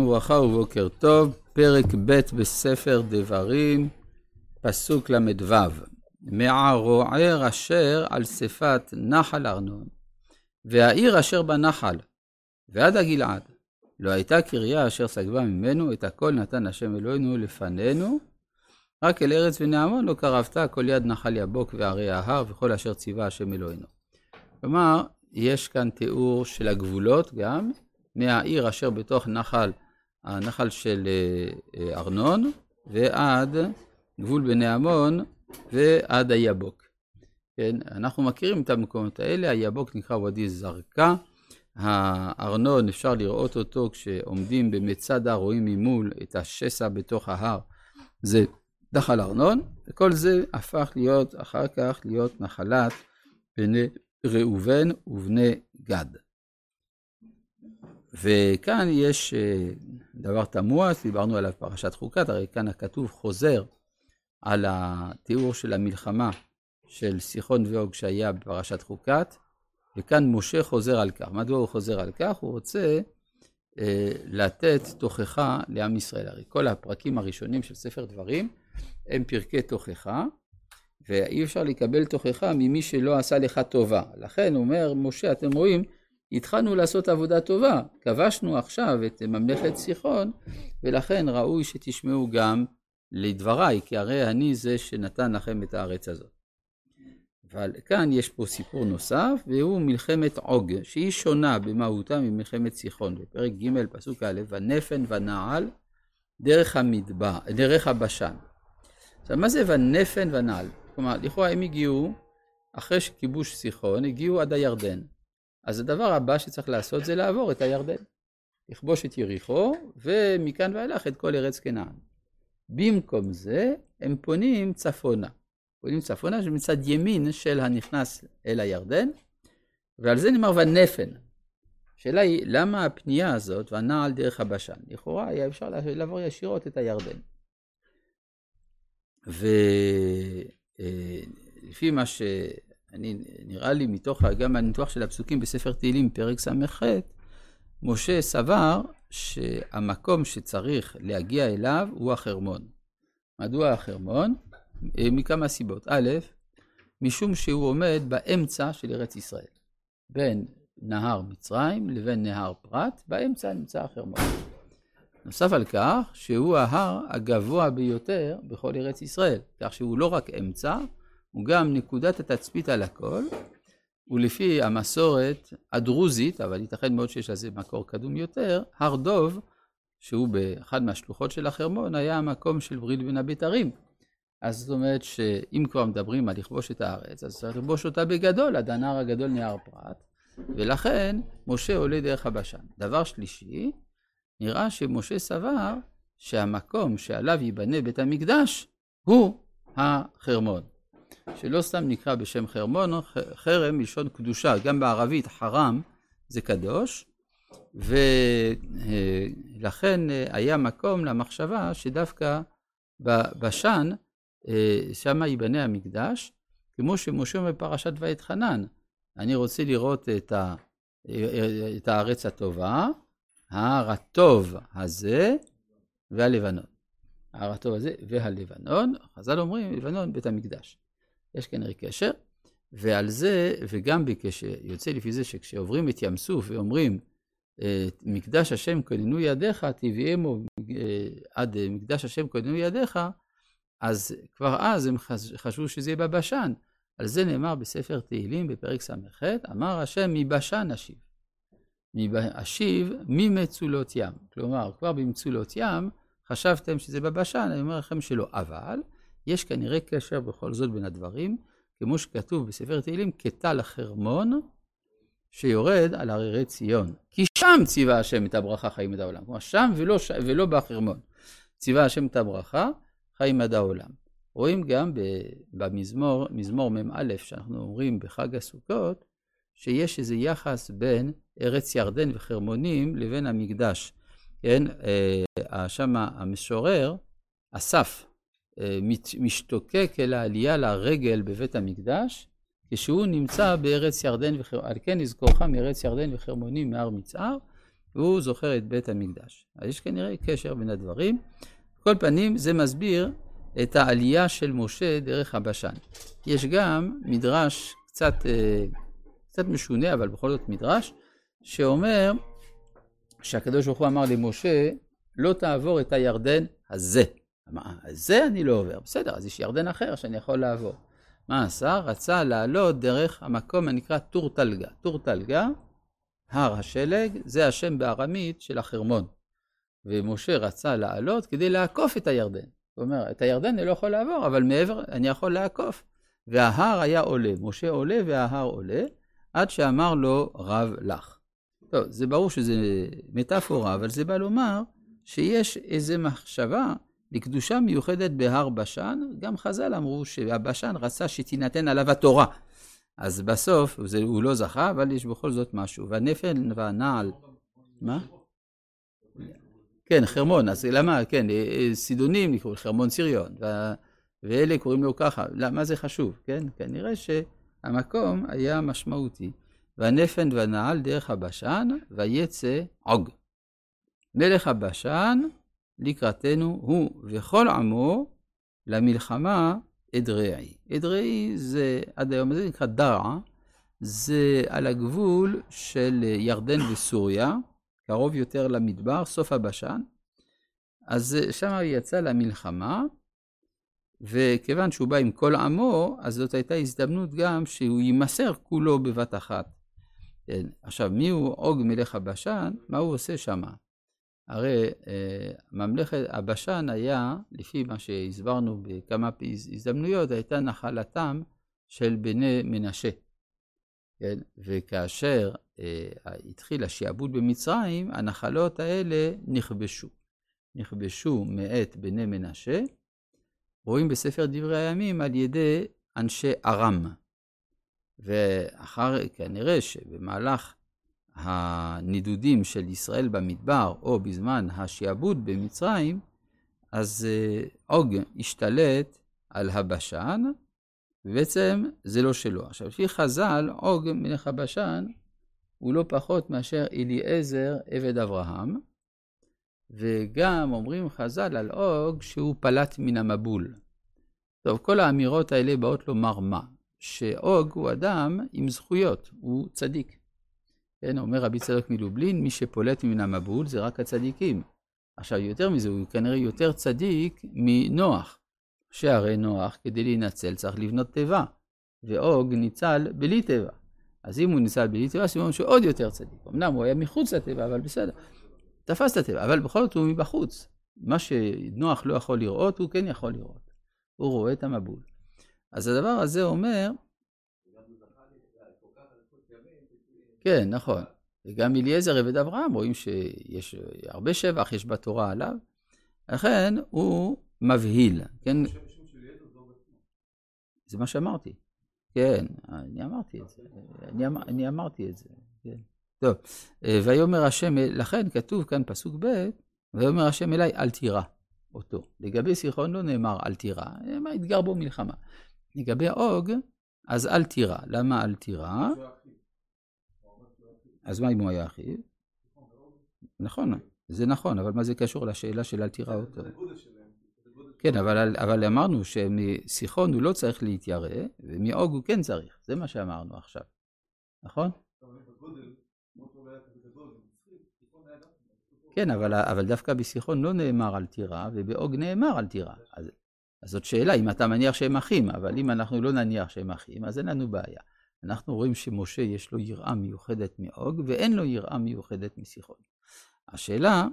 וברכה ובוקר טוב, פרק ב' בספר דברים, פסוק ל"ו. מערוער אשר על שפת נחל ארנון, והעיר אשר בנחל, ועד הגלעד. לא הייתה קריה אשר סגבה ממנו, את הכל נתן השם אלוהינו לפנינו, רק אל ארץ ונעמון לא קרבת, כל יד נחל יבוק וערי ההר, וכל אשר ציווה השם אלוהינו. כלומר, יש כאן תיאור של הגבולות גם, מהעיר אשר בתוך נחל הנחל של אה, אה, ארנון ועד גבול בני עמון ועד היבוק. כן, אנחנו מכירים את המקומות האלה, היבוק נקרא ואדי זרקה, הארנון אפשר לראות אותו כשעומדים במצדה, רואים ממול את השסע בתוך ההר, זה נחל ארנון, וכל זה הפך להיות אחר כך להיות נחלת בני ראובן ובני גד. וכאן יש אה, דבר תמוה, דיברנו עליו פרשת חוקת, הרי כאן הכתוב חוזר על התיאור של המלחמה של סיחון ואוג שהיה בפרשת חוקת, וכאן משה חוזר על כך. מדוע הוא חוזר על כך? הוא רוצה אה, לתת תוכחה לעם ישראל. הרי כל הפרקים הראשונים של ספר דברים הם פרקי תוכחה, ואי אפשר לקבל תוכחה ממי שלא עשה לך טובה. לכן אומר, משה, אתם רואים, התחלנו לעשות עבודה טובה, כבשנו עכשיו את ממלכת סיחון, ולכן ראוי שתשמעו גם לדבריי, כי הרי אני זה שנתן לכם את הארץ הזאת. אבל כאן יש פה סיפור נוסף, והוא מלחמת עוג, שהיא שונה במהותה ממלחמת סיחון. בפרק ג', פסוק א', ונפן ונעל דרך המדבר, דרך הבשן. עכשיו, מה זה ונפן ונעל? כלומר, לכאורה הם הגיעו, אחרי שכיבוש סיחון, הגיעו עד הירדן. אז הדבר הבא שצריך לעשות זה לעבור את הירדן. לכבוש את יריחו, ומכאן ואילך את כל ארץ כנען. במקום זה, הם פונים צפונה. פונים צפונה, מצד ימין של הנכנס אל הירדן, ועל זה נאמר ונפן. השאלה היא, למה הפנייה הזאת, והנעל דרך הבשן? לכאורה היה אפשר לעבור ישירות את הירדן. ולפי מה ש... אני, נראה לי מתוך, גם הניתוח של הפסוקים בספר תהילים, פרק ס"ח, משה סבר שהמקום שצריך להגיע אליו הוא החרמון. מדוע החרמון? אה, מכמה סיבות. א', משום שהוא עומד באמצע של ארץ ישראל. בין נהר מצרים לבין נהר פרת, באמצע נמצא החרמון. נוסף על כך, שהוא ההר הגבוה ביותר בכל ארץ ישראל, כך שהוא לא רק אמצע, הוא גם נקודת התצפית על הכל, ולפי המסורת הדרוזית, אבל ייתכן מאוד שיש לזה מקור קדום יותר, הר דוב, שהוא באחד מהשלוחות של החרמון, היה המקום של ברית בין הבתרים. אז זאת אומרת שאם כבר מדברים על לכבוש את הארץ, אז צריך לכבוש אותה בגדול, עד הנהר הגדול נהר פרת, ולכן משה עולה דרך הבשן. דבר שלישי, נראה שמשה סבר שהמקום שעליו ייבנה בית המקדש הוא החרמון. שלא סתם נקרא בשם חרמון, חרם מלשון קדושה, גם בערבית חרם זה קדוש, ולכן אה, היה מקום למחשבה שדווקא בשן, אה, שם ייבנה המקדש, כמו שמשה אומר בפרשת ואת חנן, אני רוצה לראות את, ה, את הארץ הטובה, ההר הטוב הזה והלבנון. ההר הטוב הזה והלבנון, חז"ל אומרים, לבנון בית המקדש. יש כנראה קשר, ועל זה, וגם בקשר, יוצא לפי זה שכשעוברים את ים סוף ואומרים, אה, מקדש השם כוננו ידיך, תביאמו אה, עד מקדש השם כוננו ידיך, אז כבר אז הם חשבו שזה יהיה בבשן. על זה נאמר בספר תהילים בפרק ס"ח, אמר השם מבשן אשיב. אשיב ממצולות ים. כלומר, כבר במצולות ים חשבתם שזה בבשן, אני אומר לכם שלא. אבל יש כנראה קשר בכל זאת בין הדברים, כמו שכתוב בספר תהילים, כטל החרמון שיורד על הררי ציון. כי שם ציווה השם את הברכה חיים עד העולם. כלומר, שם ולא, ולא בחרמון. ציווה השם את הברכה חיים עד העולם. רואים גם במזמור, מזמור מ"א, שאנחנו אומרים בחג הסוכות, שיש איזה יחס בין ארץ ירדן וחרמונים לבין המקדש. כן, אה, שם המשורר, אסף, משתוקק אל העלייה לרגל בבית המקדש, כשהוא נמצא בארץ ירדן וחרמונים, על כן נזכורך מארץ ירדן וחרמונים מהר מצער, והוא זוכר את בית המקדש. אז יש כנראה קשר בין הדברים. כל פנים, זה מסביר את העלייה של משה דרך הבשן. יש גם מדרש קצת, אה, קצת משונה, אבל בכל זאת מדרש, שאומר שהקדוש ברוך הוא אמר למשה, לא תעבור את הירדן הזה. מה, זה אני לא עובר. בסדר, אז יש ירדן אחר שאני יכול לעבור. מה עשה? רצה לעלות דרך המקום הנקרא טור טלגה. טור טלגה, הר השלג, זה השם בארמית של החרמון. ומשה רצה לעלות כדי לעקוף את הירדן. הוא אומר, את הירדן אני לא יכול לעבור, אבל מעבר אני יכול לעקוף. וההר היה עולה, משה עולה וההר עולה, עד שאמר לו רב לך. טוב, זה ברור שזה מטאפורה, אבל זה בא לומר שיש איזו מחשבה לקדושה מיוחדת בהר בשן. גם חז"ל אמרו שהבשן רצה שתינתן עליו התורה. אז בסוף, זה, הוא לא זכה, אבל יש בכל זאת משהו. והנפל והנעל... מה? כן, חרמון, אז למה, כן, אה, אה, סידונים נקראו חרמון סיריון, ואלה קוראים לו ככה, מה זה חשוב, כן? כנראה שהמקום היה משמעותי. והנפן והנעל דרך הבשן, ויצא עוג. מלך הבשן לקראתנו הוא וכל עמו למלחמה אדרעי. אדרעי זה, עד היום הזה נקרא דרעה, זה על הגבול של ירדן וסוריה, קרוב יותר למדבר, סוף הבשן. אז שם הוא יצא למלחמה, וכיוון שהוא בא עם כל עמו, אז זאת הייתה הזדמנות גם שהוא יימסר כולו בבת אחת. כן. עכשיו, מי הוא עוג מלך הבשן? מה הוא עושה שם? הרי אה, ממלכת הבשן היה, לפי מה שהסברנו בכמה הזדמנויות, הייתה נחלתם של בני מנשה. כן? וכאשר אה, התחיל השעבוד במצרים, הנחלות האלה נכבשו. נכבשו מאת בני מנשה, רואים בספר דברי הימים על ידי אנשי ארם. ואחר, כנראה שבמהלך הנידודים של ישראל במדבר, או בזמן השעבוד במצרים, אז עוג אה, השתלט על הבשן, ובעצם זה לא שלו. עכשיו, לפי חז"ל, עוג מלך הבשן הוא לא פחות מאשר אליעזר עבד אברהם, וגם אומרים חז"ל על עוג שהוא פלט מן המבול. טוב, כל האמירות האלה באות לומר מה? שעוג הוא אדם עם זכויות, הוא צדיק. כן, אומר רבי צדוק מלובלין, מי שפולט מן המבול זה רק הצדיקים. עכשיו, יותר מזה, הוא כנראה יותר צדיק מנוח. שהרי נוח, כדי להינצל, צריך לבנות תיבה, ואוג ניצל בלי תיבה. אז אם הוא ניצל בלי תיבה, סימן שהוא עוד יותר צדיק. אמנם הוא היה מחוץ לתיבה, אבל בסדר. תפס את התיבה, אבל בכל זאת הוא מבחוץ. מה שנוח לא יכול לראות, הוא כן יכול לראות. הוא רואה את המבול. אז הדבר הזה אומר... כן, נכון. וגם אליעזר עבד אברהם, רואים שיש הרבה שבח, יש בתורה עליו. לכן הוא מבהיל, כן? זה מה שאמרתי. כן, אני אמרתי את זה. אני, אמר, אני אמרתי את זה, כן. טוב, ויאמר השם, לכן כתוב כאן פסוק ב', ויאמר השם אליי, אל תירא אותו. לגבי סיחון לא נאמר אל תירא, מה אתגר בו מלחמה. לגבי עוג, אז אל תירא. למה אל תירא? אז מה אם הוא היה אחיו? נכון, זה נכון, אבל מה זה קשור לשאלה של אל תירא אותו? כן, אבל, אבל אמרנו שמסיחון הוא לא צריך להתיירא, ומעוג הוא כן צריך, זה מה שאמרנו עכשיו, נכון? כן, אבל, אבל דווקא בסיחון לא נאמר על טירה, ובעוג נאמר על טירה. אז, אז זאת שאלה, אם אתה מניח שהם אחים, אבל אם אנחנו לא נניח שהם אחים, אז אין לנו בעיה. אנחנו רואים שמשה יש לו יראה מיוחדת מעוג, ואין לו יראה מיוחדת מסיחון. השאלה,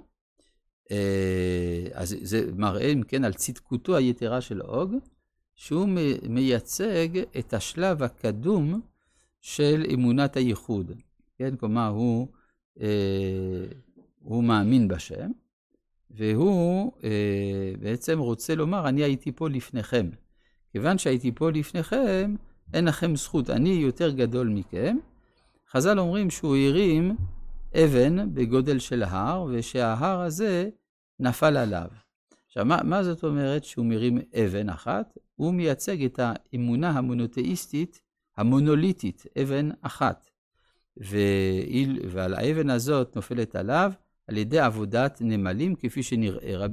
אה, אז זה מראה, אם כן, על צדקותו היתרה של עוג, שהוא מייצג את השלב הקדום של אמונת הייחוד. כן, כלומר, הוא, אה, הוא מאמין בשם, והוא אה, בעצם רוצה לומר, אני הייתי פה לפניכם. כיוון שהייתי פה לפניכם, אין לכם זכות, אני יותר גדול מכם. חז"ל אומרים שהוא הרים אבן בגודל של הר, ושההר הזה נפל עליו. עכשיו, מה, מה זאת אומרת שהוא מרים אבן אחת? הוא מייצג את האמונה המונותאיסטית, המונוליטית, אבן אחת. ועל האבן הזאת נופלת עליו על ידי עבודת נמלים, כפי שנראה. רבי